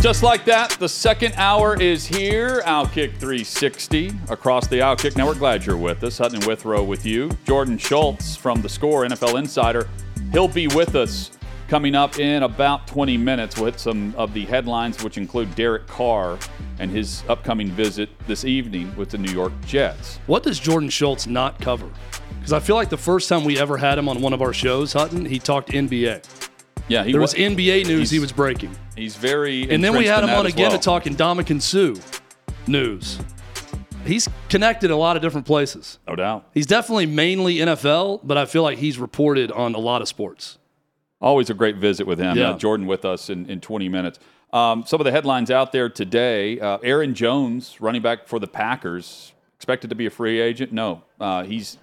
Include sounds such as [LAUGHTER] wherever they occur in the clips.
Just like that, the second hour is here. Outkick 360 across the Outkick Network. Glad you're with us. Hutton and Withrow with you. Jordan Schultz from the Score NFL Insider. He'll be with us coming up in about 20 minutes with some of the headlines, which include Derek Carr and his upcoming visit this evening with the New York Jets. What does Jordan Schultz not cover? Because I feel like the first time we ever had him on one of our shows, Hutton, he talked NBA. Yeah, he There was wa- NBA news he was breaking. He's very. And then we had him on again well. to talk Indomitian Sue news. He's connected a lot of different places. No doubt. He's definitely mainly NFL, but I feel like he's reported on a lot of sports. Always a great visit with him. Yeah. Uh, Jordan with us in, in 20 minutes. Um, some of the headlines out there today uh, Aaron Jones, running back for the Packers, expected to be a free agent. No, uh, he's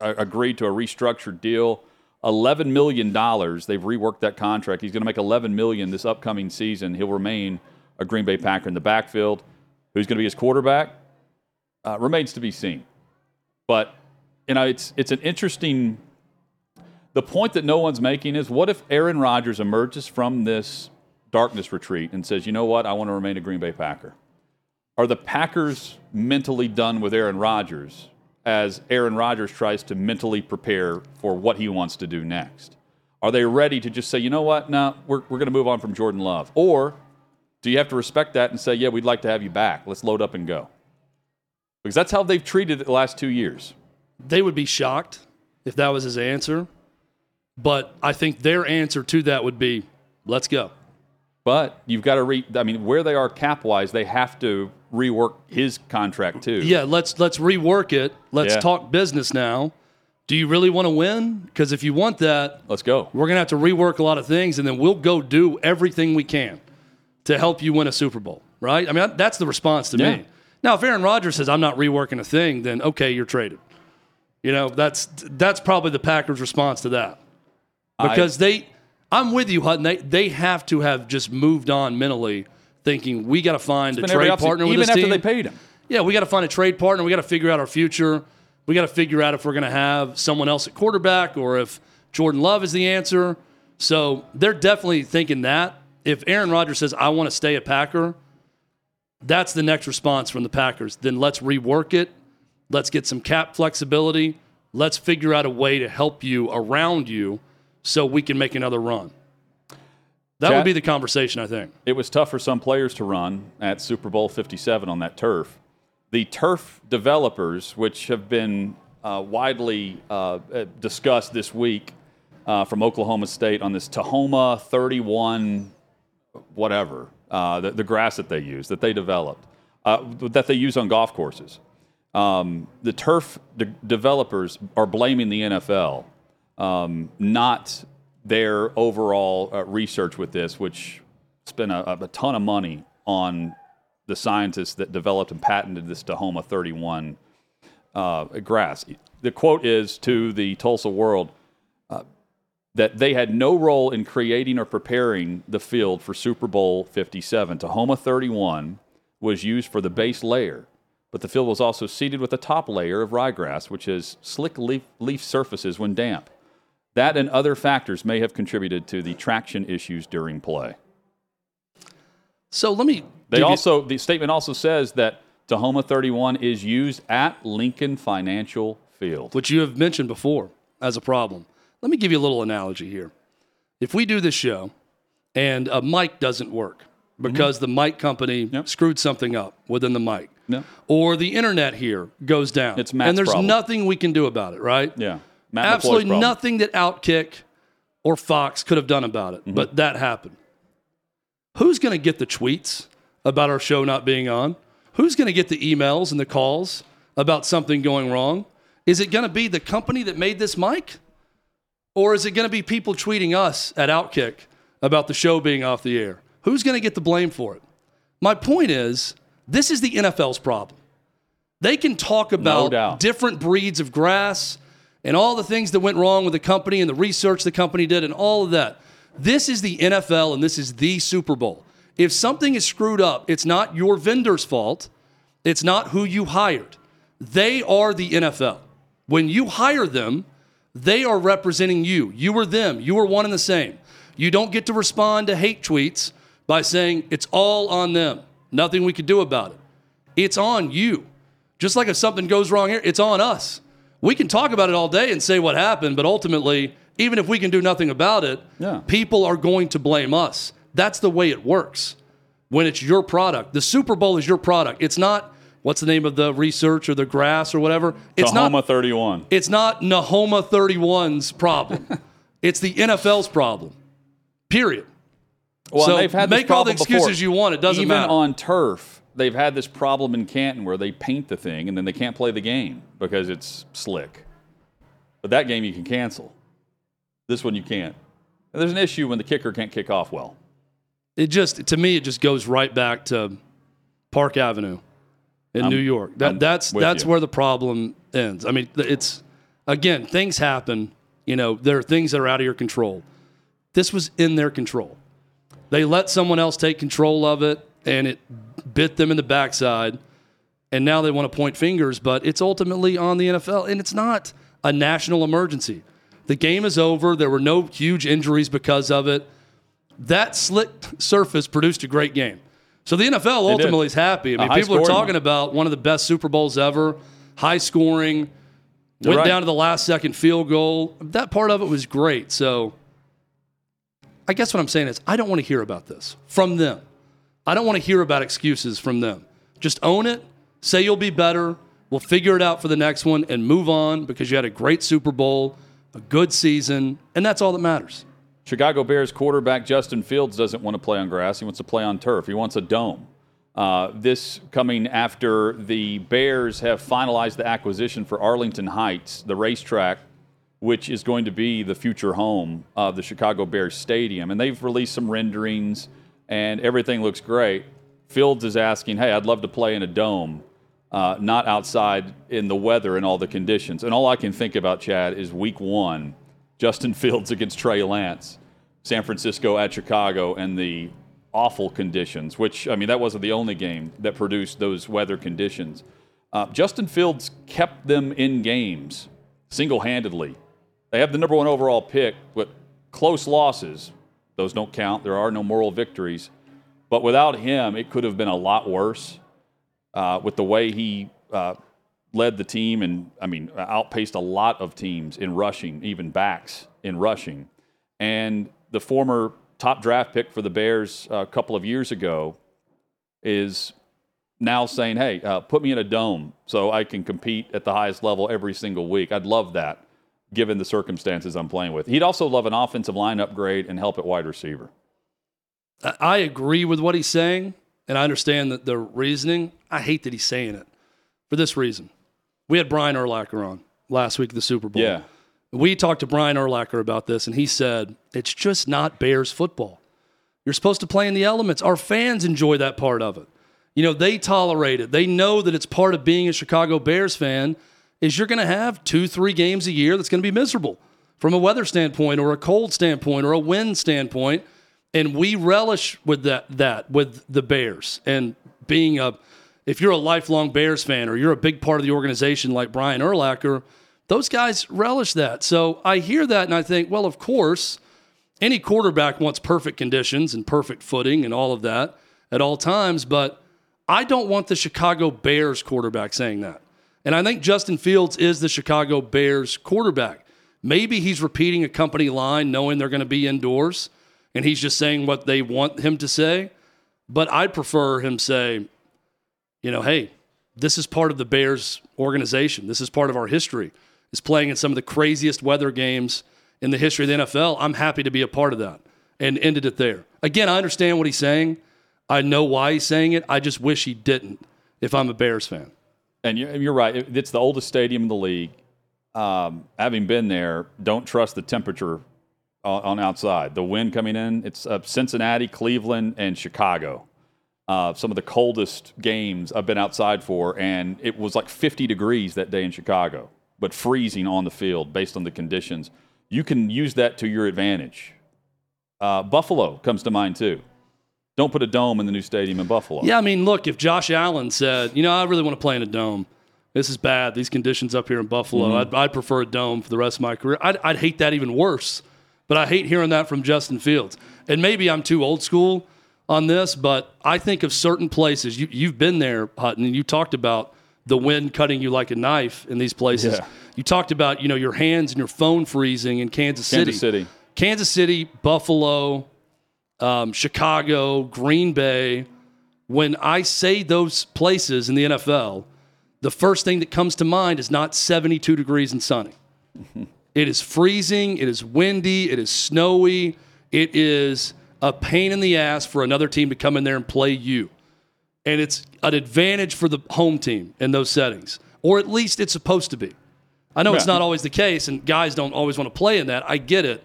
uh, agreed to a restructured deal. $11 million. They've reworked that contract. He's going to make 11 million this upcoming season. He'll remain a Green Bay Packer in the backfield. Who's going to be his quarterback? Uh, remains to be seen. But, you know, it's, it's an interesting the point that no one's making is what if Aaron Rodgers emerges from this darkness retreat and says, you know what, I want to remain a Green Bay Packer? Are the Packers mentally done with Aaron Rodgers as Aaron Rodgers tries to mentally prepare for what he wants to do next? Are they ready to just say, you know what, no, we're, we're going to move on from Jordan Love? Or do you have to respect that and say, yeah, we'd like to have you back. Let's load up and go? Because that's how they've treated it the last two years. They would be shocked if that was his answer. But I think their answer to that would be, let's go. But you've got to re. I mean, where they are cap wise, they have to rework his contract too. Yeah, let's let's rework it. Let's Yeah. talk business now. Do you really want to win? Because if you want that, Let's go. we're gonna have to rework a lot of things, and then we'll go do everything we can to help you win a Super Bowl. Right? I mean, that's the response to Yeah. me. Now, if Aaron Rodgers says I'm not reworking a thing, then okay, you're traded. You know, that's that's probably the Packers' response to that because they. I'm with you, Hutton. They they have to have just moved on mentally, thinking we got to find a trade partner with even this after team. they paid him. Yeah, we got to find a trade partner. We got to figure out our future. We got to figure out if we're going to have someone else at quarterback or if Jordan Love is the answer. So they're definitely thinking that. If Aaron Rodgers says, I want to stay a Packer, that's the next response from the Packers. Then let's rework it. Let's get some cap flexibility. Let's figure out a way to help you around you so we can make another run. That Chat- would be the conversation, I think. It was tough for some players to run at Super Bowl 57 on that turf. The turf developers, which have been uh, widely uh, uh, discussed this week uh, from Oklahoma State on this Tahoma 31, whatever, uh, the, the grass that they use, that they developed, uh, that they use on golf courses. Um, the turf de- developers are blaming the NFL, um, not their overall uh, research with this, which spent a, a ton of money on the scientists that developed and patented this Tahoma 31 uh, grass. The quote is to the Tulsa World uh, that they had no role in creating or preparing the field for Super Bowl 57. Tahoma 31 was used for the base layer, but the field was also seeded with a top layer of ryegrass, which has slick leaf, leaf surfaces when damp. That and other factors may have contributed to the traction issues during play. So let me. They also the statement also says that Tahoma 31 is used at Lincoln Financial Field. which you have mentioned before as a problem. Let me give you a little analogy here. If we do this show and a mic doesn't work because the mic company Mm-hmm. Yep. screwed something up within the mic, No. or the internet here goes down, It's Matt's and there's problem. nothing we can do about it, right? Yeah. Matt Absolutely nothing that Outkick or Fox could have done about Mm-hmm. it, but that happened. Who's going to get the tweets about our show not being on? Who's going to get the emails and the calls about something going wrong? Is it going to be the company that made this mic? Or is it going to be people tweeting us at Outkick about the show being off the air? Who's going to get the blame for it? My point is, this is the NFL's problem. They can talk about doubt. different breeds of grass and all the things that went wrong with the company and the research the company did and all of that. This is the NFL and this is the Super Bowl. If something is screwed up, it's not your vendor's fault. It's not who you hired. They are the NFL. When you hire them, they are representing you. You are them. You are one and the same. You don't get to respond to hate tweets by saying it's all on them. Nothing we could do about it. It's on you. Just like if something goes wrong here, it's on us. We can talk about it all day and say what happened, but ultimately, even if we can do nothing about it, Yeah. people are going to blame us. That's the way it works. When it's your product, the Super Bowl is your product. It's not what's the name of the research or the grass or whatever. It's Tahoma not 31. it's not Nahoma 31's problem. [LAUGHS] it's the NFL's problem. Period. Well, So they've had make all the problem before. excuses you want. It doesn't Even matter. on turf, they've had this problem in Canton where they paint the thing and then they can't play the game because it's slick. But that game you can cancel. This one you can't. And there's an issue when the kicker can't kick off well. It just to me it just goes right back to Park Avenue in I'm- New York. That that's that's you. where the problem ends. I mean, it's again, things happen, you know, there are things that are out of your control. This was in their control. They let someone else take control of it and it bit them in the backside. And now they want to point fingers, but it's ultimately on the NFL and it's not a national emergency. The game is over. There were no huge injuries because of it that slick surface produced a great game. So the NFL ultimately is happy. I mean, people are talking one. about one of the best Super Bowls ever, high scoring, You're went right. down to the last second field goal. That part of it was great. So I guess what I'm saying is I don't want to hear about this from them. I don't want to hear about excuses from them. Just own it, say you'll be better. We'll figure it out for the next one and move on because you had a great Super Bowl, a good season, and that's all that matters. Chicago Bears quarterback Justin Fields doesn't want to play on grass. He wants to play on turf. He wants a dome. Uh, this coming after the Bears have finalized the acquisition for Arlington Heights, the racetrack, which is going to be the future home of the Chicago Bears Stadium. And they've released some renderings, and everything looks great. Fields is asking, hey, I'd love to play in a dome, uh, not outside in the weather and all the conditions. And all I can think about, Chad, is week one Justin [LAUGHS] Fields against Trey Lance, San Francisco at Chicago, and the awful conditions, which, I mean, that wasn't the only game that produced those weather conditions. Uh, Justin Fields kept them in games single handedly. They have the number one overall pick, but close losses, those don't count. There are no moral victories. But without him, it could have been a lot worse uh, with the way he uh, led the team and, I mean, outpaced a lot of teams in rushing, even backs in rushing. And the former top draft pick for the Bears uh, a couple of years ago is now saying, hey, uh, put me in a dome so I can compete at the highest level every single week. I'd love that given the circumstances I'm playing with. He'd also love an offensive line upgrade and help at wide receiver. I- agree with what he's saying, and I understand that the reasoning. I hate that he's saying it for this reason. We had Brian Urlacher on last week at the Super Bowl. Yeah. We talked to Brian Urlacher about this, and he said, it's just not Bears football. You're supposed to play in the elements. Our fans enjoy that part of it. You know, they tolerate it. They know that it's part of being a Chicago Bears fan is you're going to have two, three games a year that's going to be miserable from a weather standpoint or a cold standpoint or a wind standpoint. And we relish with that, that with the Bears and being a, if you're a lifelong Bears fan or you're a big part of the organization like Brian Urlacher, those guys relish that. So I hear that and I think, well, of course, any quarterback wants perfect conditions and perfect footing and all of that at all times, but I don't want the Chicago Bears quarterback saying that. And I think Justin Fields is the Chicago Bears quarterback. Maybe he's repeating a company line knowing they're going to be indoors and he's just saying what they want him to say. But I'd prefer him say, you know, hey, this is part of the Bears organization. This is part of our history. Is playing in some of the craziest weather games in the history of the NFL. I'm happy to be a part of that and ended it there. Again, I understand what he's saying. I know why he's saying it. I just wish he didn't if I'm a Bears fan. And you're, right. It's the oldest stadium in the league. um, having been there, don't trust the temperature on outside. The wind coming in, it's uh, Cincinnati, Cleveland, and Chicago. Uh, some of the coldest games I've been outside for, and it was like 50 degrees that day in Chicago, but freezing on the field based on the conditions. You can use that to your advantage. Uh, Buffalo comes to mind too. Don't put a dome in the new stadium in Buffalo. Yeah, I mean, look, if Josh Allen said, you know, I really want to play in a dome. This is bad. These conditions up here in Buffalo. Mm-hmm. I'd, I'd prefer a dome for the rest of my career. I'd, I'd hate that even worse. But I hate hearing that from Justin Fields. And maybe I'm too old school on this, but I think of certain places. You, you've been there, Hutton, and you talked about the wind cutting you like a knife in these places. Yeah. You talked about, you know, your hands and your phone freezing in Kansas City. Kansas City. Kansas City, Buffalo, um, Chicago, Green Bay. When I say those places in the NFL, the first thing that comes to mind is not 72 degrees and sunny. it is freezing, it is windy, it is snowy, it is a pain in the ass for another team to come in there and play you. And it's an advantage for the home team in those settings, or at least it's supposed to be. I know it's not always the case, and guys don't always want to play in that. I get it.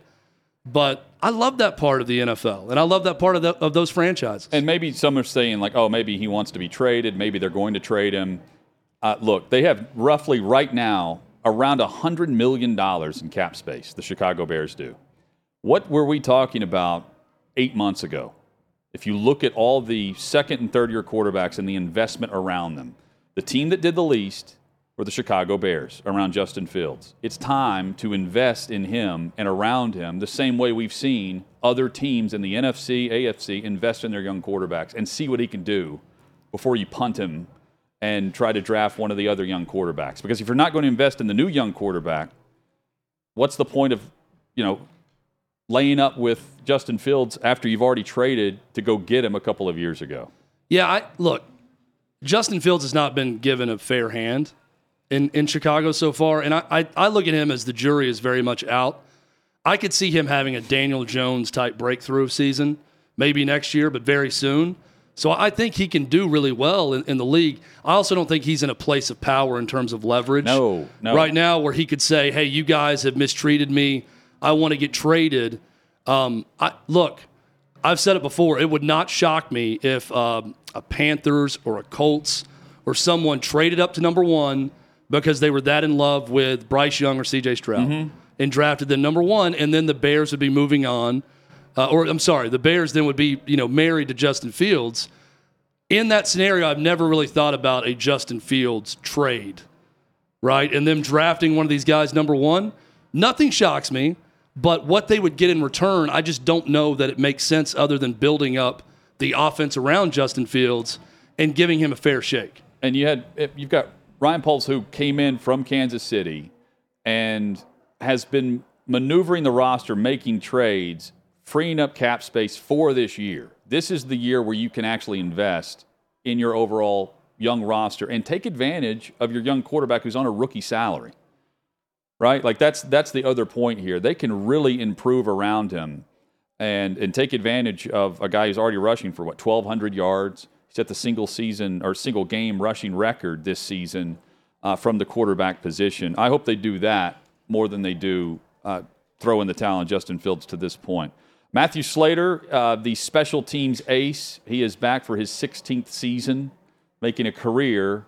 But I love that part of the NFL, and I love that part of, the, of those franchises. And maybe some are saying, like, oh, maybe he wants to be traded. Maybe they're going to trade him. Uh, look, they have roughly right now around $100 million in cap space, the Chicago Bears do. What were we talking about eight months ago? If you look at all the second and third year quarterbacks and the investment around them, the team that did the least were the Chicago Bears around Justin Fields. It's time to invest in him and around him the same way we've seen other teams in the NFC, AFC invest in their young quarterbacks and see what he can do before you punt him and try to draft one of the other young quarterbacks. Because if you're not going to invest in the new young quarterback, what's the point of, you know, laying up with Justin Fields after you've already traded to go get him a couple of years ago? Yeah, I look. Justin Fields has not been given a fair hand in, in Chicago so far, and I, I, I look at him as the jury is very much out. I could see him having a Daniel Jones type breakthrough season, maybe next year, but very soon. So I think he can do really well in, in the league. I also don't think he's in a place of power in terms of leverage. No, no. Right now, where he could say, "Hey, you guys have mistreated me. I want to get traded." Um, I, look, I've said it before. It would not shock me if um, a Panthers or a Colts or someone traded up to number one because they were that in love with Bryce Young or C.J. Stroud and drafted them number one, and then the Bears would be moving on, uh, or I'm sorry, the Bears then would be you know married to Justin Fields. In that scenario, I've never really thought about a Justin Fields trade, right? And them drafting one of these guys number one. Nothing shocks me. But what they would get in return, I just don't know that it makes sense other than building up the offense around Justin Fields and giving him a fair shake. and you had you've got Ryan Poles who came in from Kansas City and has been maneuvering the roster, making trades, freeing up cap space for this year. This is the year where you can actually invest in your overall young roster and take advantage of your young quarterback who's on a rookie salary. Right? Like that's that's the other point here. They can really improve around him and and take advantage of a guy who's already rushing for what 1200 yards. At the single season or single game rushing record this season uh, from the quarterback position. I hope they do that more than they do uh, throw in the towel on Justin Fields to this point. Matthew Slater, uh, the special teams ace, he is back for his 16th season, making a career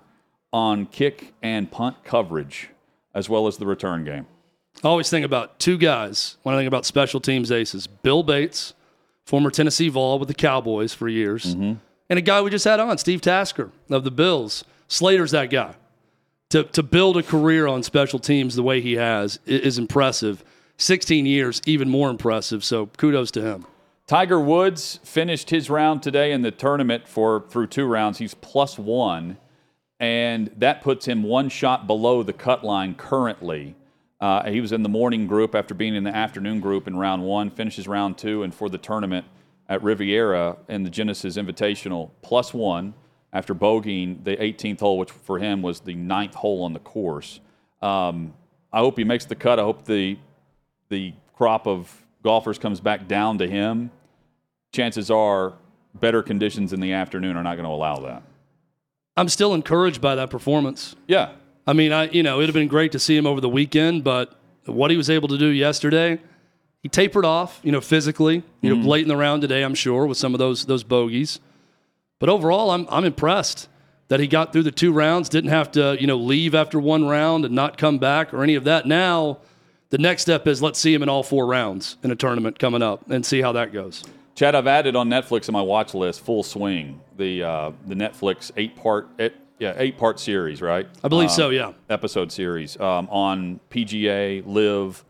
on kick and punt coverage as well as the return game. I always think about two guys when I think about special teams aces Bill Bates, former Tennessee Vol with the Cowboys for years, and a guy we just had on, Steve Tasker of the Bills. Slater's that guy. To, to build a career on special teams the way he has is impressive. 16 years, even more impressive. So kudos to him. Tiger Woods finished his round today in the tournament for through two rounds. He's plus one, and that puts him one shot below the cut line currently. Uh, he was in the morning group after being in the afternoon group in round one, finishes round two, and for the tournament at Riviera in the Genesis Invitational, plus one after bogeying the 18th hole, which for him was the ninth hole on the course. Um, I hope he makes the cut. I hope the the crop of golfers comes back down to him, chances are better conditions in the afternoon are not going to allow that. I'm still encouraged by that performance. Yeah. I mean, I you know it'd have been great to see him over the weekend, but what he was able to do yesterday, he tapered off. You know, physically. You know, late in the round today, I'm sure with some of those those bogeys. But overall, I'm I'm impressed that he got through the two rounds, didn't have to you know leave after one round and not come back or any of that. Now, the next step is let's see him in all four rounds in a tournament coming up and see how that goes. Chad, I've added on Netflix in my watch list Full Swing, the uh, the Netflix eight part it, yeah eight part series, right? I believe Um, so. Yeah. Episode series um, on PGA, LIV,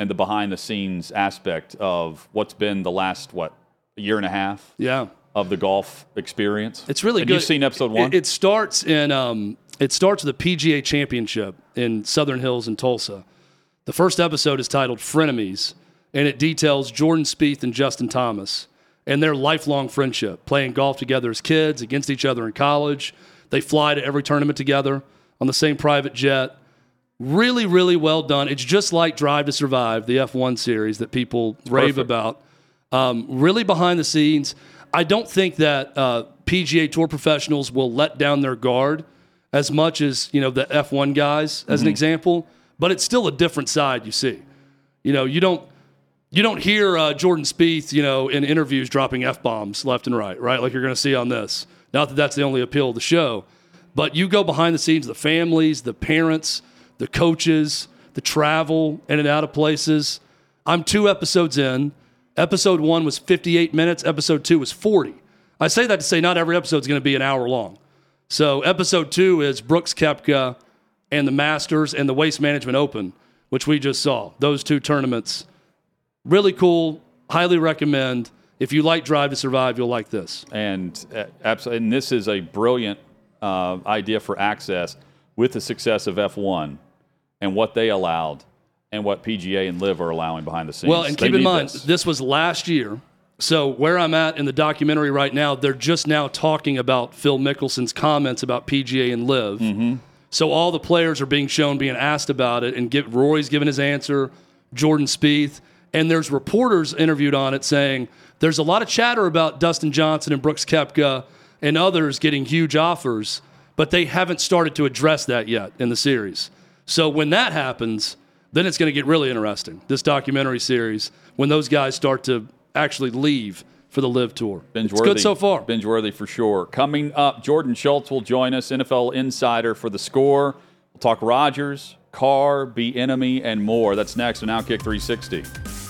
and the behind the scenes aspect of what's been the last what a year and a half Yeah. of the golf experience. It's really and good. You've seen episode one. It, it starts in um, it starts with the PGA Championship in Southern Hills in Tulsa. The first episode is titled "Frenemies," and it details Jordan Spieth and Justin Thomas and their lifelong friendship, playing golf together as kids, against each other in college. They fly to every tournament together on the same private jet. Really, really well done. It's just like Drive to Survive, the F1 series that people rave perfect. about. Um, really behind the scenes. I don't think that uh, PGA Tour professionals will let down their guard as much as you know the F1 guys, as an example. But it's still a different side you see. You know, you don't you don't hear uh, Jordan Spieth, you know, in interviews dropping f bombs left and right, right? Like you're going to see on this. Not that that's the only appeal of the show, but you go behind the scenes, the families, the parents, the coaches, the travel in and out of places. I'm two episodes in. Episode one was 58 minutes. Episode two was 40. I say that to say not every episode is going to be an hour long. So episode two is Brooks Koepka and the Masters and the Waste Management Open, which we just saw. Those two tournaments really cool. Highly recommend. If you like Drive to Survive, you'll like this. and uh, absolutely, and this is a brilliant uh, idea for access with the success of F1 and what they allowed and what PGA and LIV are allowing behind the scenes. Well, and They keep in mind, this. this. was last year. So where I'm at in the documentary right now, they're just now talking about Phil Mickelson's comments about PGA and Live. Mm-hmm. So all the players are being shown, being asked about it, and give, Rory's given his answer, Jordan Spieth, and there's reporters interviewed on it saying there's a lot of chatter about Dustin Johnson and Brooks Koepka and others getting huge offers, but they haven't started to address that yet in the series. So when that happens, then it's going to get really interesting. This documentary series when those guys start to actually leave for the LIV tour. Binge it's good so far. Binge worthy for sure. Coming up, Jordan Schultz will join us, NFL insider for the score. We'll talk Rodgers, Carr, Be Enemy, and more. That's next on Outkick 360.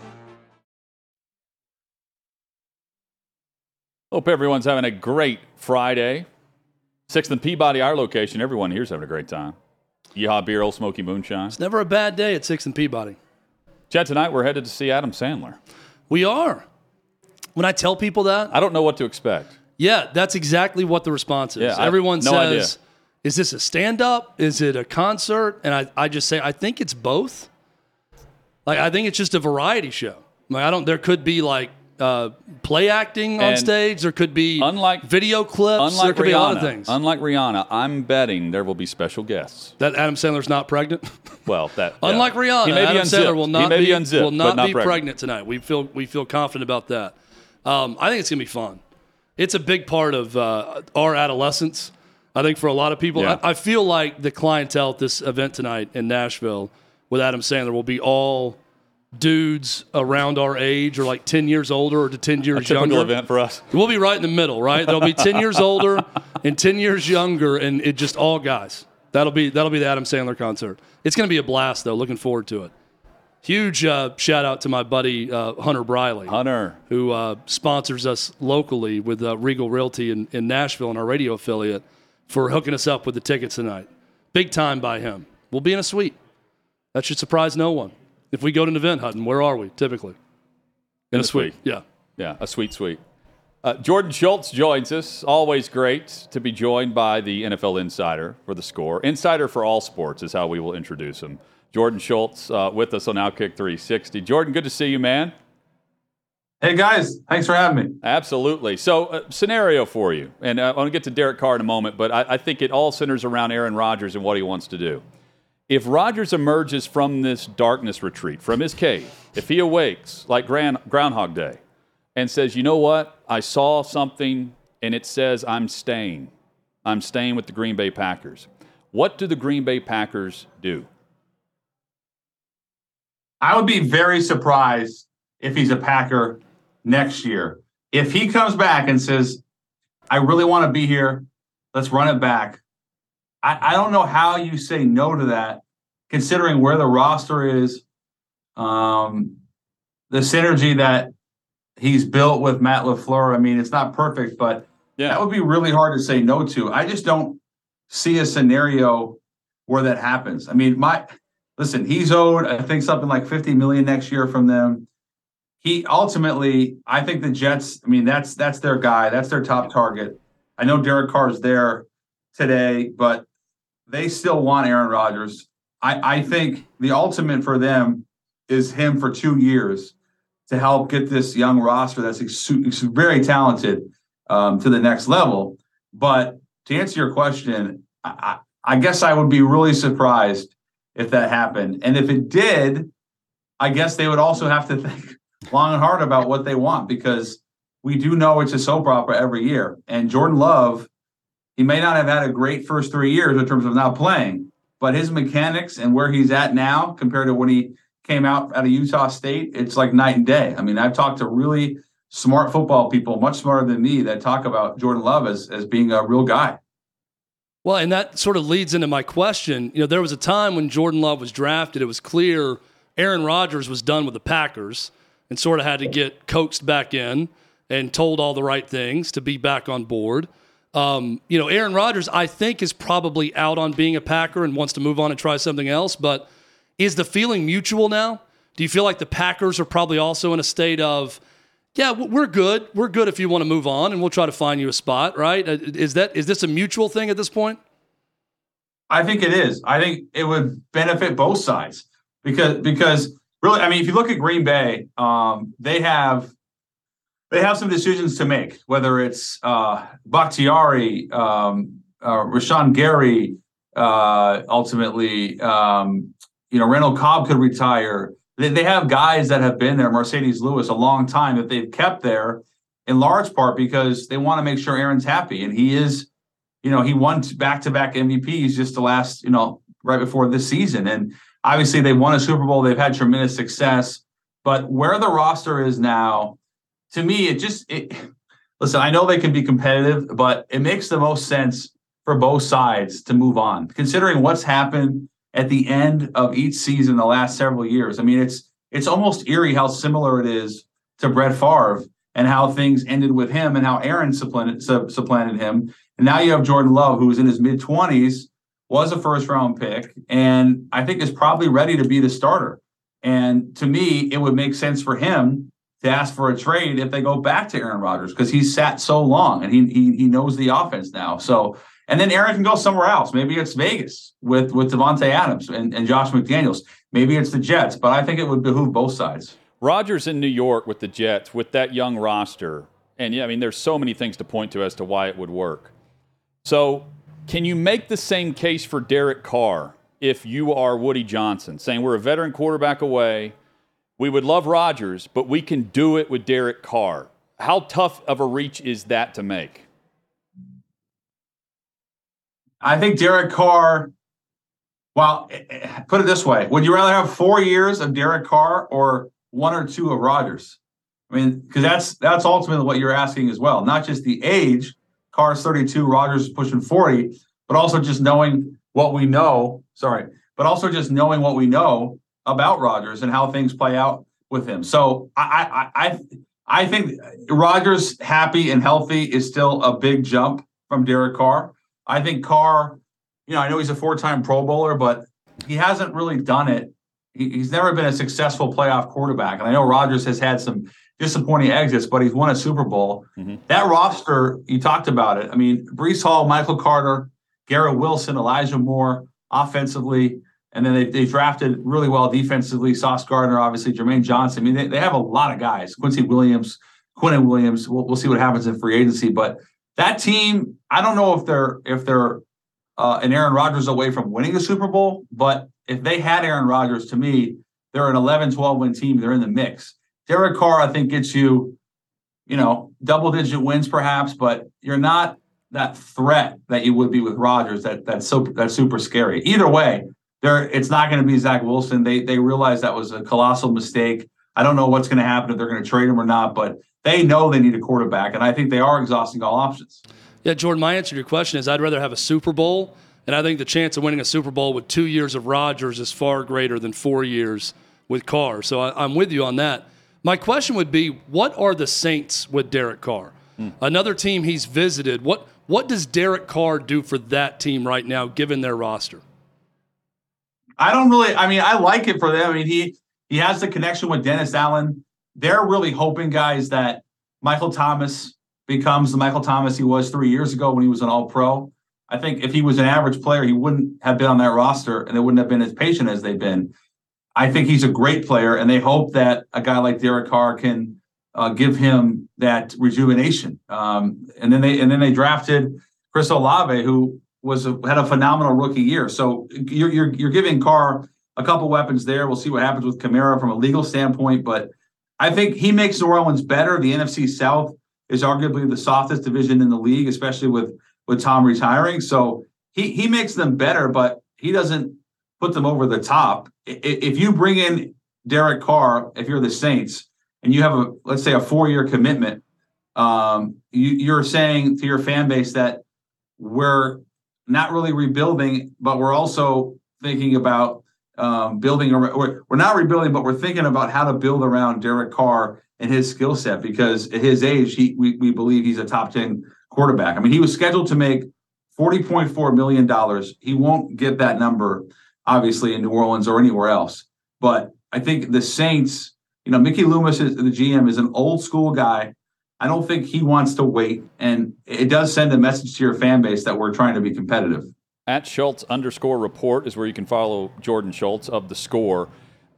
Hope everyone's having a great Friday. Sixth and Peabody, our location. Everyone here's having a great time. Yeehaw beer, old smoky moonshine. It's never a bad day at Six and Peabody. Chad, tonight we're headed to see Adam Sandler. We are. When I tell people that, I don't know what to expect. yeah, that's exactly what the response is. Yeah, I- Everyone no says, idea. is this a stand up? Is it a concert? And I, I just say, I think it's both. Like, I think it's just a variety show. Like, I don't, there could be like, uh, play acting on And stage. There could be unlike- video clips. there Unlike could Rihanna, be a lot of things. unlike Rihanna, I'm betting there will be special guests. that Adam Sandler's not pregnant. [LAUGHS] Well, that yeah. Unlike Rihanna, he may be Adam unzipped. Sandler will not be, be, unzipped, will not, not be pregnant. pregnant. tonight. We feel we feel confident about that. Um, I think it's gonna be fun. It's a big part of uh, our adolescence. I think for a lot of people, Yeah. I, I feel like the clientele at this event tonight in Nashville with Adam Sandler will be all dudes around our age or like 10 years older or to 10 years Typical younger. event for us. We'll be right in the middle, right? They'll be 10 years older and 10 years younger and it just all guys. That'll be that'll be the Adam Sandler concert. It's going to be a blast though. Looking forward to it. Huge uh, shout out to my buddy uh, Hunter Briley, Hunter. who uh, sponsors us locally with uh, Regal Realty in, in Nashville and our radio affiliate for hooking us up with the tickets tonight. Big time by him. We'll be in a suite. That should surprise no one. If we go to an event, Hutton, where are we typically? In a suite. Yeah. Yeah, a sweet, suite. Uh, Jordan Schultz joins us. Always great to be joined by the NFL insider for the score. Insider for all sports is how we will introduce him. Jordan Schultz uh, with us on Outkick 360. Jordan, good to see you, man. Hey guys, thanks for having me. Absolutely. So, uh, scenario for you, and uh, I want to get to Derek Carr in a moment, but I, I think it all centers around Aaron Rodgers and what he wants to do. If Rodgers emerges from this darkness retreat, from his cave, if he awakes like Grand, Groundhog Day and says, you know what, I saw something and it says I'm staying, I'm staying with the Green Bay Packers, what do the Green Bay Packers do? I would be very surprised if he's a Packer next year. If he comes back and says, I really want to be here, let's run it back. I, I don't know how you say no to that, considering where the roster is, um, the synergy that he's built with Matt LaFleur. I mean, it's not perfect, but yeah. that would be really hard to say no to. I just don't see a scenario where that happens. I mean, my listen, he's owed, I think, something like 50 million next year from them he ultimately, I think the Jets. I mean, that's that's their guy. That's their top target. I know Derek Carr is there today, but they still want Aaron Rodgers. I, I think the ultimate for them is him for two years to help get this young roster that's ex- ex- very talented um, to the next level. But to answer your question, I, I guess I would be really surprised if that happened. And if it did, I guess they would also have to think [LAUGHS] long and hard about what they want because we do know it's a soap opera every year. And Jordan Love, he may not have had a great first three years in terms of not playing, but his mechanics and where he's at now compared to when he came out out of Utah State, it's like night and day. I mean, I've talked to really smart football people, much smarter than me, that talk about Jordan Love as, as being a real guy. Well, and that sort of leads into my question. You know, there was a time when Jordan Love was drafted, it was clear Aaron Rodgers was done with the Packers and sort of had to get coaxed back in and told all the right things to be back on board. Um, you know, Aaron Rodgers, I think, is probably out on being a Packer and wants to move on and try something else. But is the feeling mutual now? Do you feel like the Packers are probably also in a state of, yeah, we're good. We're good if you want to move on, and we'll try to find you a spot, right? Uh, is that is this a mutual thing at this point? I think it is. I think it would benefit both sides because because really, I mean, if you look at Green Bay, um, they have they have some decisions to make, whether it's uh, Bakhtiari, um, uh, Rashan Gary, uh, ultimately, um, you know, Randall Cobb could retire. They, they have guys that have been there, Marcedes Lewis, a long time that they've kept there in large part because they want to make sure Aaron's happy. And he is, you know, he won back to back MVPs just the last, you know, right before this season. And Obviously, they won a Super Bowl. They've had tremendous success. But where the roster is now, to me, it just it, listen. I know they can be competitive, but it makes the most sense for both sides to move on, considering what's happened at the end of each season the last several years. I mean, it's it's almost eerie how similar it is to Brett Favre and how things ended with him and how Aaron supplanted, supplanted him. And now you have Jordan Love, who was in his mid 20s was a first round pick, and I think is probably ready to be the starter. And to me, it would make sense for him to ask for a trade if they go back to Aaron Rodgers because he's sat so long and he, he he knows the offense now. So and then Aaron can go somewhere else. Maybe it's Vegas with with Davante Adams and, and Josh McDaniels. Maybe it's the Jets, but I think it would behoove both sides. Rodgers in New York with the Jets with that young roster, and yeah, I mean, there's so many things to point to as to why it would work. So can you make the same case for Derek Carr if you are Woody Johnson, saying we're a veteran quarterback away? We would love Rodgers, but we can do it with Derek Carr. How tough of a reach is that to make? I think Derek Carr, well, eh, eh, put it this way would you rather have four years of Derek Carr or one or two of Rodgers? I mean, because that's that's ultimately what you're asking as well, not just the age, Carr's 32, Rodgers is pushing 40, but also just knowing what we know. Sorry, but also just knowing what we know about Rodgers and how things play out with him. So I I I, I think Rodgers happy and healthy is still a big jump from Derek Carr. I think Carr, you know, I know he's a four-time Pro Bowler, but he hasn't really done it he, he's never been a successful playoff quarterback. And I know Rodgers has had some disappointing exits, but he's won a Super Bowl. Mm-hmm. That roster, you talked about it. I mean, Breece Hall, Michael Carter, Garrett Wilson, Elijah Moore, offensively. And then they, they drafted really well defensively. Sauce Gardner, obviously, Jermaine Johnson. I mean, they, they have a lot of guys. Quincy Williams, Quinnen Williams. We'll, we'll see what happens in free agency. But that team, I don't know if they're if they're uh, an Aaron Rodgers away from winning a Super Bowl, but if they had Aaron Rodgers, to me, they're an 11, 12 win team. They're in the mix. Derek Carr, I think, gets you, you know, double digit wins perhaps, but you're not that threat that you would be with Rodgers. That that's so that's super scary. Either way, there it's not going to be Zach Wilson. They they realize that was a colossal mistake. I don't know what's going to happen if they're going to trade him or not, but they know they need a quarterback, and I think they are exhausting all options. Yeah, Jordan, my answer to your question is I'd rather have a Super Bowl, and I think the chance of winning a Super Bowl with two years of Rodgers is far greater than four years with Carr. So I, am with you on that. My question would be, what are the Saints with Derek Carr? Hmm. Another team he's visited. What what does Derek Carr do for that team right now, given their roster? I don't really. I mean, I like it for them. I mean, he he has the connection with Dennis Allen. They're really hoping, guys, that Michael Thomas becomes the Michael Thomas he was three years ago when he was an All Pro. I think if he was an average player, he wouldn't have been on that roster, and they wouldn't have been as patient as they've been. I think he's a great player, and they hope that a guy like Derek Carr can uh, give him that rejuvenation. Um, and then they and then they drafted Chris Olave, who was a, had a phenomenal rookie year. So you're, you're you're giving Carr a couple weapons there. We'll see what happens with Kamara from a legal standpoint, but I think he makes New Orleans better. The NFC South is arguably the softest division in the league, especially with with Tom retiring. So he he makes them better, but he doesn't put them over the top. If you bring in Derek Carr, if you're the Saints, and you have a let's say a four year commitment, um, you, are saying to your fan base that we're not really rebuilding, but we're also thinking about um, building. We're, we're not rebuilding, but we're thinking about how to build around Derek Carr and his skill set because at his age, he we, we believe he's a top ten quarterback. I mean, he was scheduled to make forty point four million dollars. He won't get that number obviously in New Orleans or anywhere else, but I think the Saints you know, Mickey Loomis is the GM is an old school guy. I don't think he wants to wait, and it does send a message to your fan base that we're trying to be competitive. At Schultz underscore report is where you can follow Jordan Schultz of the score.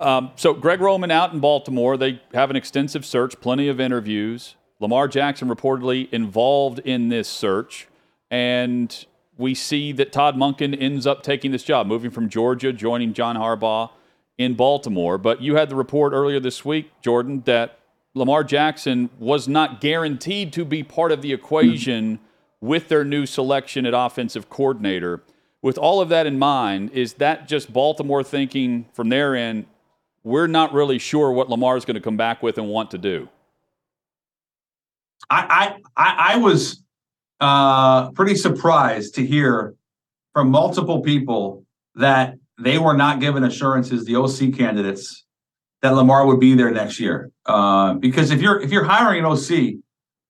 Um, so Greg Roman out in Baltimore. They have an extensive search, plenty of interviews. Lamar Jackson reportedly involved in this search, and we see that Todd Monken ends up taking this job, moving from Georgia, joining John Harbaugh in Baltimore. But you had the report earlier this week, Jordan, that Lamar Jackson was not guaranteed to be part of the equation with their new selection at offensive coordinator. With all of that in mind, is that just Baltimore thinking from their end, we're not really sure what Lamar is going to come back with and want to do? I I, I was uh, pretty surprised to hear from multiple people that they were not given assurances, the OC candidates, that Lamar would be there next year. Uh, because if you're if you're hiring an OC, you,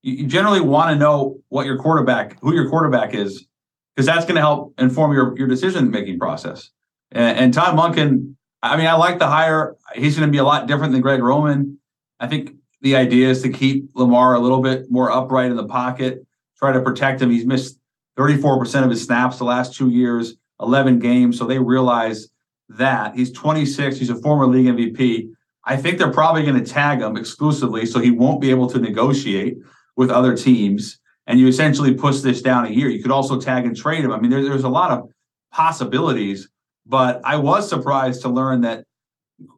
you generally want to know what your quarterback, who your quarterback is, because that's going to help inform your your decision making process. And, and Todd Monken, I mean, I like the hire. He's going to be a lot different than Greg Roman. I think the idea is to keep Lamar a little bit more upright in the pocket, try to protect him. He's missed 34% of his snaps the last two years. 11 games. So they realize that he's 26. He's a former league MVP. I think they're probably going to tag him exclusively, so he won't be able to negotiate with other teams. And you essentially push this down a year. You could also tag and trade him. I mean, there, there's a lot of possibilities, but I was surprised to learn that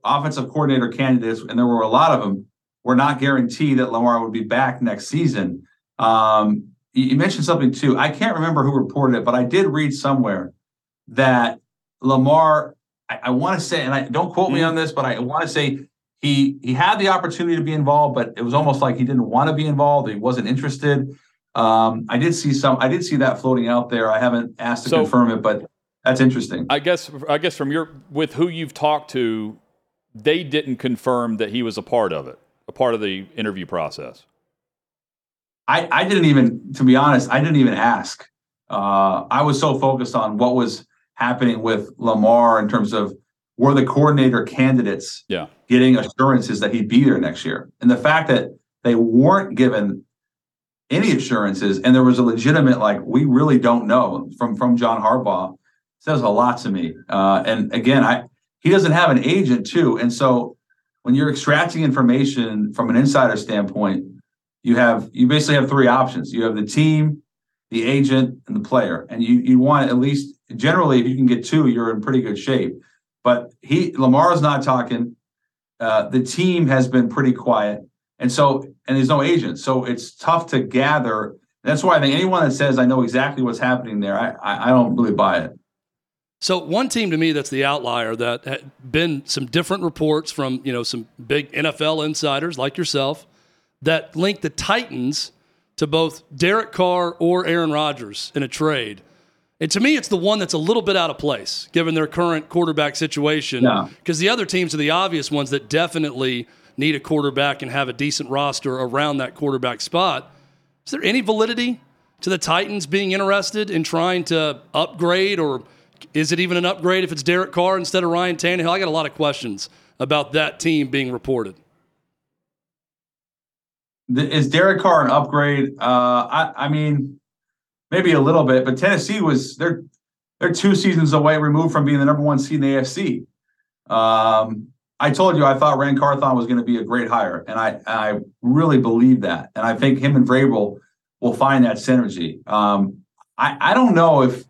offensive coordinator candidates, and there were a lot of them, were not guaranteed that Lamar would be back next season. Um, you mentioned something too. I can't remember who reported it, but I did read somewhere that Lamar, I, I want to say, and I don't quote me mm-hmm. on this, but I want to say he he had the opportunity to be involved, but it was almost like he didn't want to be involved. He wasn't interested. Um, I did see some. I did see that floating out there. I haven't asked to so, confirm it, but that's interesting. I guess. I guess from your with who you've talked to, they didn't confirm that he was a part of it, a part of the interview process. I I didn't even, to be honest, I didn't even ask. Uh, I was so focused on what was happening with Lamar in terms of were the coordinator candidates Yeah. getting assurances that he'd be there next year. And the fact that they weren't given any assurances and there was a legitimate like we really don't know from from John Harbaugh says a lot to me. Uh, and again, I he doesn't have an agent too, and so when you're extracting information from an insider standpoint, you have you basically have three options. You have the team, the agent, and the player, and you you want at least generally if you can get two, you're in pretty good shape. But he Lamar's not talking. Uh, the team has been pretty quiet, and so and there's no agent, so it's tough to gather. That's why I think anyone that says I know exactly what's happening there, I I, I don't really buy it. So one team to me that's the outlier that had been some different reports from you know some big NFL insiders like yourself that link the Titans to both Derek Carr or Aaron Rodgers in a trade. And to me, it's the one that's a little bit out of place given their current quarterback situation. Yeah. Because the other teams are the obvious ones that definitely need a quarterback and have a decent roster around that quarterback spot. Is there any validity to the Titans being interested in trying to upgrade, or is it even an upgrade if it's Derek Carr instead of Ryan Tannehill? I got a lot of questions about that team being reported. Is Derek Carr an upgrade? Uh, I, I mean, maybe a little bit, but Tennessee was they're they're two seasons away removed from being the number one seed in the AFC. Um, I told you I thought Ran Carthon was going to be a great hire, and I I really believe that, and I think him and Vrabel will find that synergy. Um, I I don't know if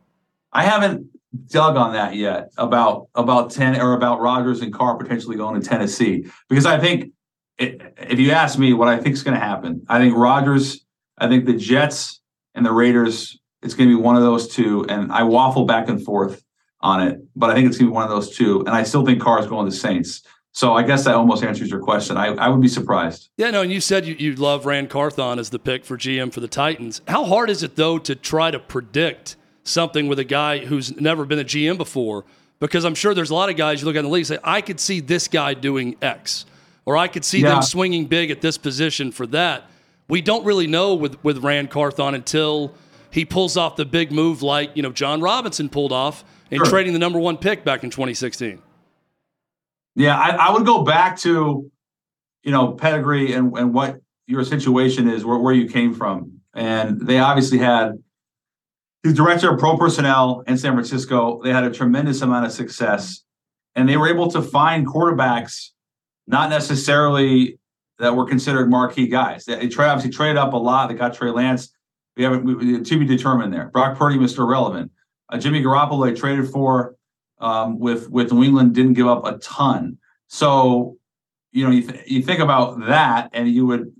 I haven't dug on that yet about about ten or about Rodgers and Carr potentially going to Tennessee because I think if you ask me what I think is going to happen, I think Rodgers, I think the Jets and the Raiders, it's going to be one of those two, and I waffle back and forth on it, but I think it's going to be one of those two, and I still think Carr is going to the Saints. So I guess that almost answers your question. I, I would be surprised. Yeah, no, and you said you, you love Ran Carthon as the pick for GM for the Titans. How hard is it, though, to try to predict something with a guy who's never been a GM before? Because I'm sure there's a lot of guys you look at in the league and say, I could see this guy doing X, or I could see Yeah. them swinging big at this position for that. We don't really know with, with Ran Carthon until he pulls off the big move like, you know, Jon Robinson pulled off in Sure. trading the number one pick back in 2016. Yeah, I, I would go back to, you know, pedigree and, and what your situation is, where, where you came from. And they obviously had the director of pro personnel in San Francisco. They had a tremendous amount of success and they were able to find quarterbacks, not necessarily that were considered marquee guys. They, they obviously traded up a lot. They got Trey Lance. We haven't we- to be determined there. Brock Purdy, Mr. Relevant. Uh, Jimmy Garoppolo, they traded for um, with with New England, didn't give up a ton. So, you know, you, th- you think about that, and you would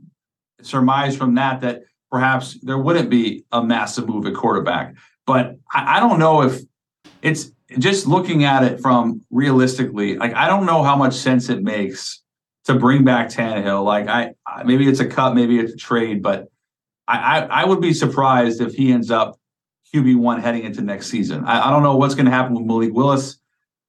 surmise from that that perhaps there wouldn't be a massive move at quarterback. But I, I don't know if it's just looking at it from realistically. Like, I don't know how much sense it makes to bring back Tannehill. Like, I I- maybe it's a cut, maybe it's a trade, but I I, I would be surprised if he ends up QB one heading into next season. I, I don't know what's going to happen with Malik Willis,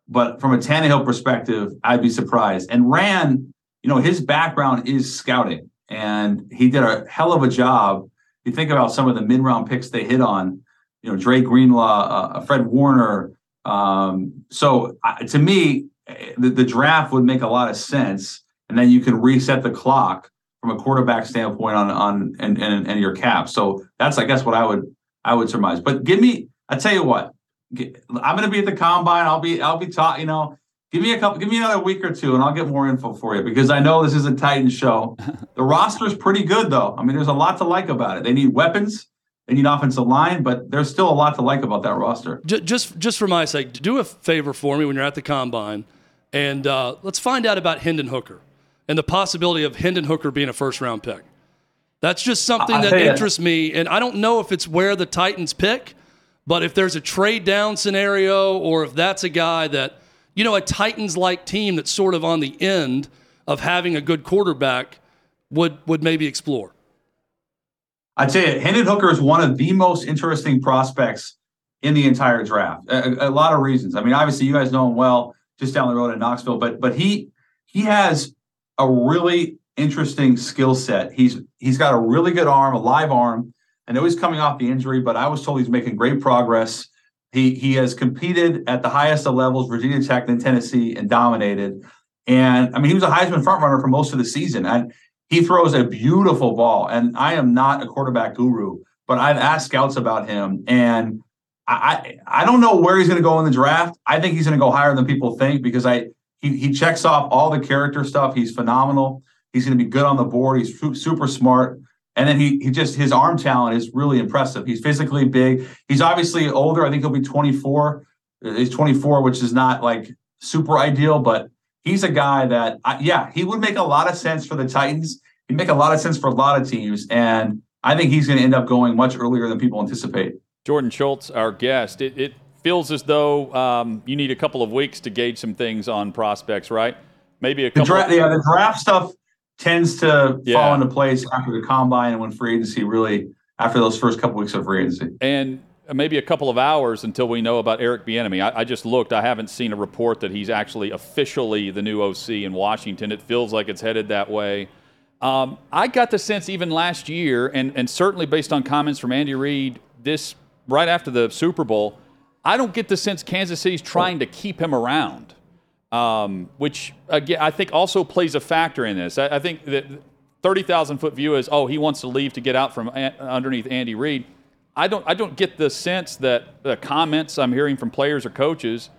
but from a Tannehill perspective, I'd be surprised. And Ran, you know, his background is scouting, and he did a hell of a job. You think about some of the mid-round picks they hit on, you know, Dre Greenlaw, uh, Fred Warner. Um, so uh, to me, eh, the, the draft would make a lot of sense, and then you can reset the clock from a quarterback standpoint on on and and, and your cap. So that's I guess what I would I would surmise. But give me, I tell you what, I'm going to be at the combine. I'll be, I'll be taught. You know, give me a couple, give me another week or two, and I'll get more info for you because I know this is a Titan show. [LAUGHS] the roster's pretty good, though. I mean, there's a lot to like about it. They need weapons, they need offensive line, but there's still a lot to like about that roster. Just just for my sake, do a favor for me when you're at the combine, and uh, let's find out about Hendon Hooker and the possibility of Hendon Hooker being a first round pick. That's just something I- I that interests me, and I don't know if it's where the Titans pick, but if there's a trade down scenario, or if that's a guy that you know a Titans like team that's sort of on the end of having a good quarterback would would maybe explore. I tell you, Hendon Hooker is one of the most interesting prospects in the entire draft. A, a lot of reasons. I mean, obviously, you guys know him well, just down the road in Knoxville, but but he he has a really interesting skill set. He's he's got a really good arm, a live arm. I know he's coming off the injury, but I was told he's making great progress. He he has competed at the highest of levels, Virginia Tech and Tennessee, and dominated. And I mean, he was a Heisman frontrunner for most of the season. And he throws a beautiful ball. And I am not a quarterback guru, but I've asked scouts about him, and I I, I don't know where he's going to go in the draft. I think he's going to go higher than people think because I he he checks off all the character stuff. He's phenomenal. He's going to be good on the board. He's super smart. And then he he just his arm talent is really impressive. He's physically big. He's obviously older. I think he'll be 24. He's 24, which is not like super ideal, but he's a guy that yeah, he would make a lot of sense for the Titans. He'd make a lot of sense for a lot of teams, and I think he's going to end up going much earlier than people anticipate. Jordan Schultz, our guest. It, it feels as though um, you need a couple of weeks to gauge some things on prospects, right? Maybe a couple. The dra- yeah, the draft stuff tends to yeah. fall into place after the combine and when free agency really after those first couple weeks of free agency. And maybe a couple of hours until we know about Eric Bieniemy. I, I, just looked; I haven't seen a report that he's actually officially the new OC in Washington. It feels like it's headed that way. Um, I got the sense even last year, and and certainly based on comments from Andy Reid, this right after the Super Bowl, I don't get the sense Kansas City's trying to keep him around um, which again I think also plays a factor in this. I, I think that 30,000 foot view is oh he wants to leave to get out from a- underneath Andy Reid. I don't I don't get the sense that the comments I'm hearing from players or coaches,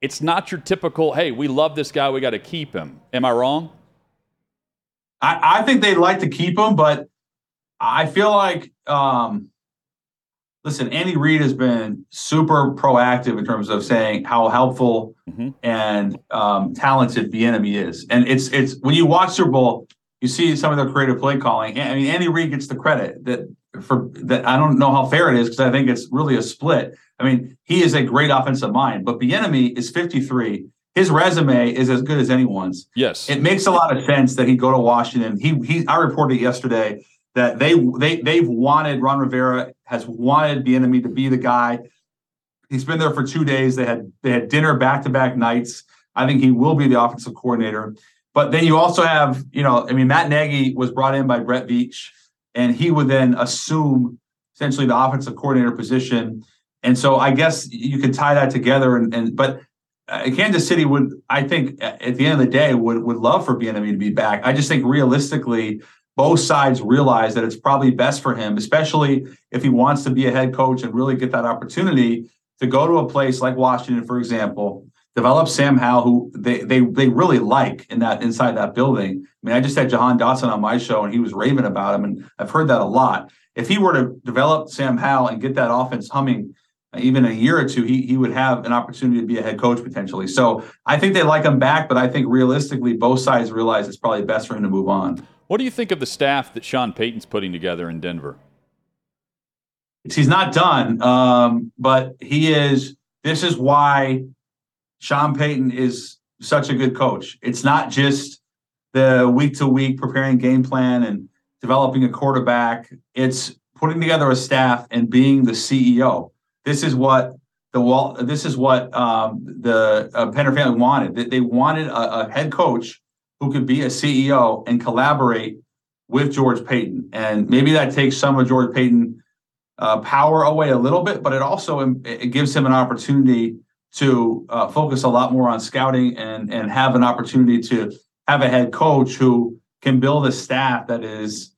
it's not your typical hey we love this guy we got to keep him. Am I wrong? I, I think they'd like to keep him, but I feel like um, listen, Andy Reid has been super proactive in terms of saying how helpful mm-hmm. and um, talented Bieniemy is, and it's it's when you watch Super Bowl, you see some of their creative play calling. I mean, Andy Reid gets the credit that for that. I don't know how fair it is because I think it's really a split. I mean, he is a great offensive mind, but Bieniemy is 53. His resume is as good as anyone's. Yes, it makes a lot of sense that he go to Washington. He he. I reported yesterday that they they they've wanted Ron Rivera has wanted Bieniemy to be the guy. He's been there for two days. They had they had dinner back to back nights. I think he will be the offensive coordinator. But then you also have, you know, I mean, Matt Nagy was brought in by Brett Veach, and he would then assume essentially the offensive coordinator position. And so I guess you could tie that together. And, and but uh, Kansas City would, I think, at the end of the day, would would love for Bieniemy to be back. I just think realistically, both sides realize that it's probably best for him, especially if he wants to be a head coach and really get that opportunity to go to a place like Washington, for example, develop Sam Howell, who they they they really like in that inside that building. I mean, I just had Jahan Dotson on my show and he was raving about him, and I've heard that a lot. If he were to develop Sam Howell and get that offense humming uh, even a year or two, he he would have an opportunity to be a head coach potentially. So I think they like him back, but I think realistically, both sides realize it's probably best for him to move on. What do you think of the staff that Sean Payton's putting together in Denver? He's not done, um, but he is. This is why Sean Payton is such a good coach. It's not just the week to week preparing game plan and developing a quarterback. It's putting together a staff and being the CEO. This is what the wall. This is what um, the uh, Penner family wanted. They wanted a, a head coach who could be a CEO and collaborate with George Paton. And maybe that takes some of George Paton uh, power away a little bit, but it also it gives him an opportunity to uh, focus a lot more on scouting and and have an opportunity to have a head coach who can build a staff that is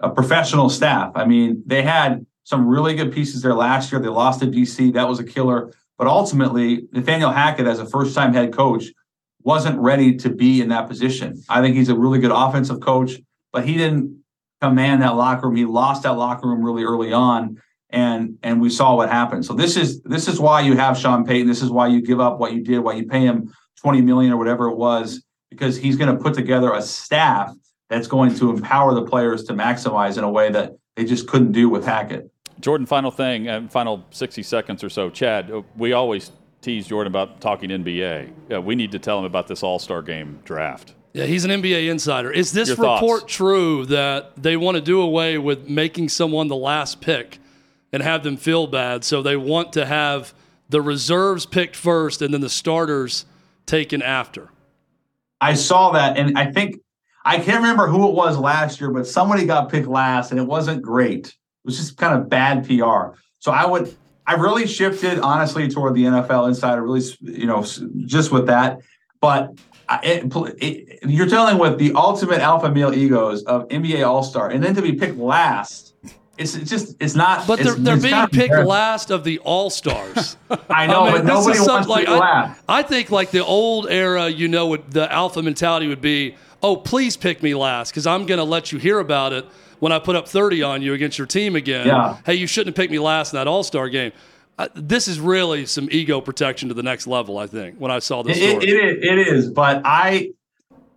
a professional staff. I mean, they had some really good pieces there last year. They lost to DC, that was a killer. But ultimately, Nathaniel Hackett, as a first-time head coach, wasn't ready to be in that position. I think he's a really good offensive coach, but he didn't command that locker room. He lost that locker room really early on, and and we saw what happened. So this is this is why you have Sean Payton. This is why you give up what you did, why you pay him twenty million or whatever it was, because he's going to put together a staff that's going to empower the players to maximize in a way that they just couldn't do with Hackett. Jordan, final thing, and final 60 seconds or so. Chad, uh, we always tease Jordan about talking NBA. Yeah, we need to tell him about this All Star Game draft. Yeah, he's an NBA insider. Is this Your report thoughts? true that they want to do away with making someone the last pick and have them feel bad? So they want to have the reserves picked first and then the starters taken after. I saw that, and I think I can't remember who it was last year, but somebody got picked last, and it wasn't great. It was just kind of bad PR. So I would I've really shifted honestly toward the NFL insider. Really, you know, just with that. But it, it, you're dealing with the ultimate alpha male egos of NBA All Star, and then to be picked last. It's, it's just it's not. But they're, it's, they're being picked last of the All Stars. [LAUGHS] I know, [LAUGHS] but this nobody is some- wants like, to I, last. I think like the old era, you know, would, the alpha mentality would be, oh, please pick me last because I'm going to let you hear about it when I put up 30 on you against your team again. Yeah. Hey, you shouldn't have picked me last in that All Star game. Uh, this is really some ego protection to the next level. I think when I saw this It, it, it, it is, but I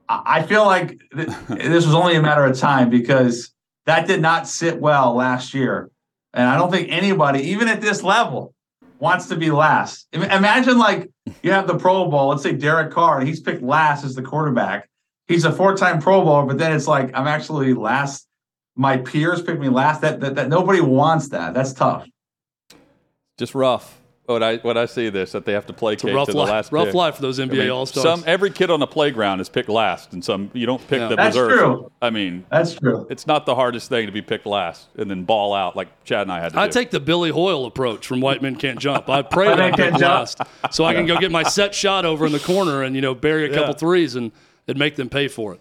I feel like th- [LAUGHS] this was only a matter of time because that did not sit well last year, and I don't think anybody, even at this level, wants to be last. Im- Imagine like you have the Pro Bowl. Let's say Derek Carr, and he's picked last as the quarterback. He's a four-time Pro Bowler, but then it's like I'm actually last. My peers picked me last. That that, that nobody wants that. That's tough. Just rough. What I what I see this that they have to placate a rough to the life- last rough pick. life for those NBA All-Stars. Some every kid on the playground is picked last, and some you don't pick Yeah. the That's reserve. true. I mean, That's true. it's not the hardest thing to be picked last and then ball out like Chad and I had to I do. take the Billy Hoyle approach from White Men Can't Jump. I pray that I'm Can't picked Jump. last, so I can go get my set shot over in the corner and you know bury a couple Yeah. threes and and make them pay for it.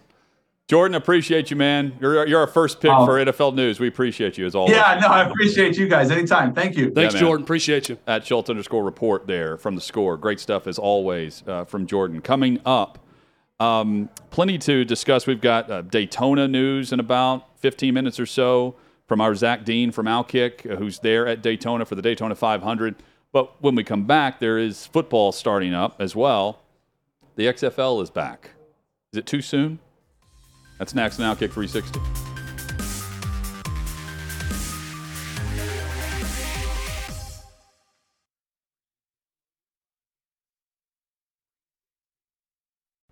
Jordan, appreciate you, man. You're you're our first pick Oh. for NFL News. We appreciate you as always. Yeah, no, I appreciate you guys anytime. Thank you. Thanks, man. Jordan. Appreciate you. at Schultz underscore report there from the score. Great stuff as always uh, from Jordan. Coming up, um, plenty to discuss. We've got uh, Daytona news in about 15 minutes or so from our Zach Dean from Outkick, uh, who's there at Daytona for the Daytona 500. But when we come back, there is football starting up as well. The XFL is back. Is it too soon? That's next on Outkick 360.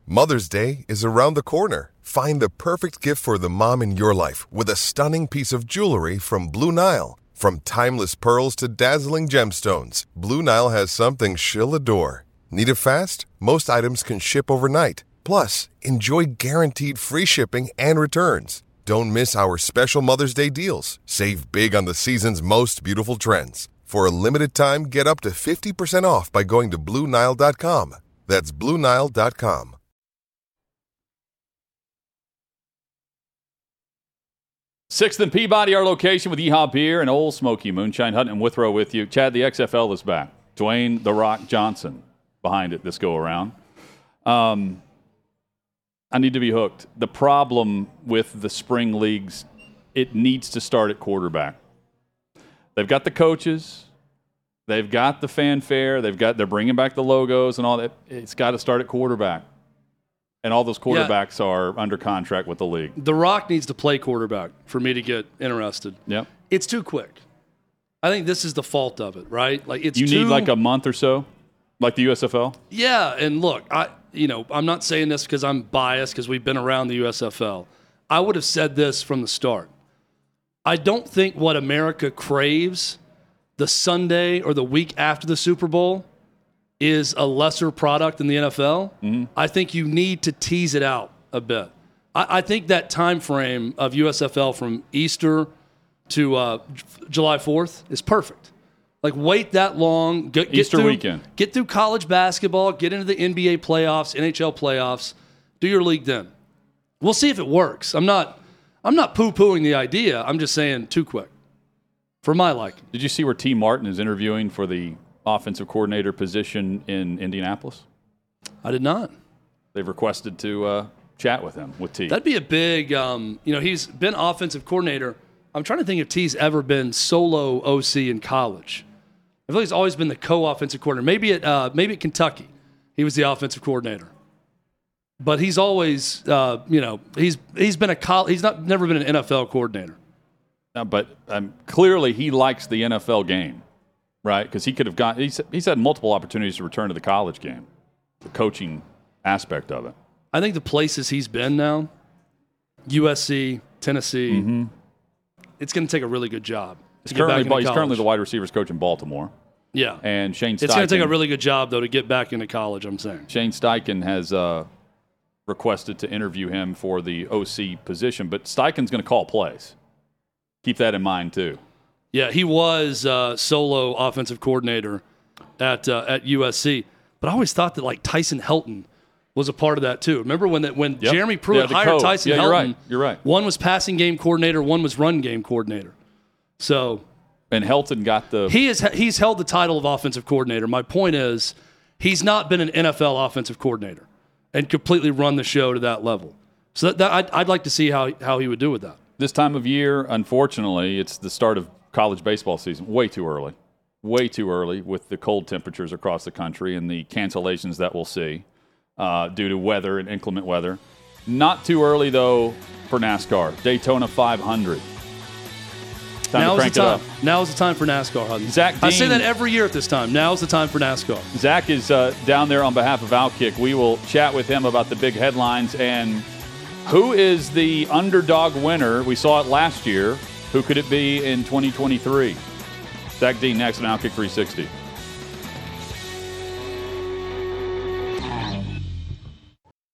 Mother's Day is around the corner. Find the perfect gift for the mom in your life with a stunning piece of jewelry from Blue Nile. From timeless pearls to dazzling gemstones, Blue Nile has something she'll adore. Need it fast? Most items can ship overnight. Plus, enjoy guaranteed free shipping and returns. Don't miss our special Mother's Day deals. Save big on the season's most beautiful trends. For a limited time, get up to 50% off by going to BlueNile.com. That's BlueNile.com. Sixth and Peabody, our location with Yeehaw Beer and Ole Smoky Moonshine. Hutton and Withrow with you. Chad, the XFL is back. Dwayne The Rock Johnson behind it this go around. Um, I need to be hooked. The problem with the spring leagues, it needs to start at quarterback. They've got the coaches, they've got the fanfare, they've got they're bringing back the logos and all that. It's got to start at quarterback, and all those quarterbacks are under contract with the league. The Rock needs to play quarterback for me to get interested. Yep. It's too quick. I think this is the fault of it, right? Like it's You too, need like a month or so, like the USFL. Yeah, and look, I you know, I'm not saying this because I'm biased because we've been around the USFL. I would have said this from the start. I don't think what America craves the Sunday or the week after the Super Bowl is a lesser product than the NFL. I think you need to tease it out a bit. I, I think that time frame of USFL from Easter to uh, J- July 4th is perfect. Like wait that long, get, get Easter through, weekend. get through college basketball, get into the NBA playoffs, NHL playoffs, do your league then. We'll see if it works. I'm not I'm not poo-pooing the idea. I'm just saying too quick. For my liking. Did you see where Tee Martin is interviewing for the offensive coordinator position in Indianapolis? I did not. They've requested to uh, chat with him with Tee. That'd be a big um, you know, he's been offensive coordinator. I'm trying to think if Tee's ever been solo OC in college. I feel like he's always been the co-offensive coordinator. Maybe at uh, maybe at Kentucky, he was the offensive coordinator. But he's always, uh, you know, he's he's been a col- he's not never been an NFL coordinator. Uh, but um, clearly he likes the NFL game, right? Because he could have got he's, he's had multiple opportunities to return to the college game, the coaching aspect of it. I think the places he's been now, USC, Tennessee, it's going to take a really good job. He's to get back currently, he's currently the wide receivers coach in Baltimore, yeah. and Shane It's going to take a really good job though to get back into college. I'm saying. Shane Steichen has uh, requested to interview him for the OC position, but Steichen's going to call plays. Keep that in mind too. Yeah, he was uh, solo offensive coordinator at uh, at USC. But I always thought that like Tyson Helton was a part of that too. Remember when that when Yep. Jeremy Pruitt Yeah, hired coach. Tyson Yeah, Helton? you're right. You're right. One was passing game coordinator, one was run game coordinator. So And Helton got the he is he's held the title of offensive coordinator. My point is, he's not been an NFL offensive coordinator and completely run the show to that level. So that, that I'd, I'd like to see how how he would do with that. this time of year, unfortunately, it's the start of college baseball season. Way too early. Way too early with the cold temperatures across the country and the cancellations that we'll see uh, due to weather and inclement weather. Not too early, though, for NASCAR. Daytona 500. Time is the time. it up. Now is the time for NASCAR. Hudson. Zach I say that every year at this time. Now is the time for NASCAR. Zach is uh, down there on behalf of Outkick. We will chat with him about the big headlines and who is the underdog winner. We saw it last year. Who could it be in 2023? Zach Dean next on Outkick 360.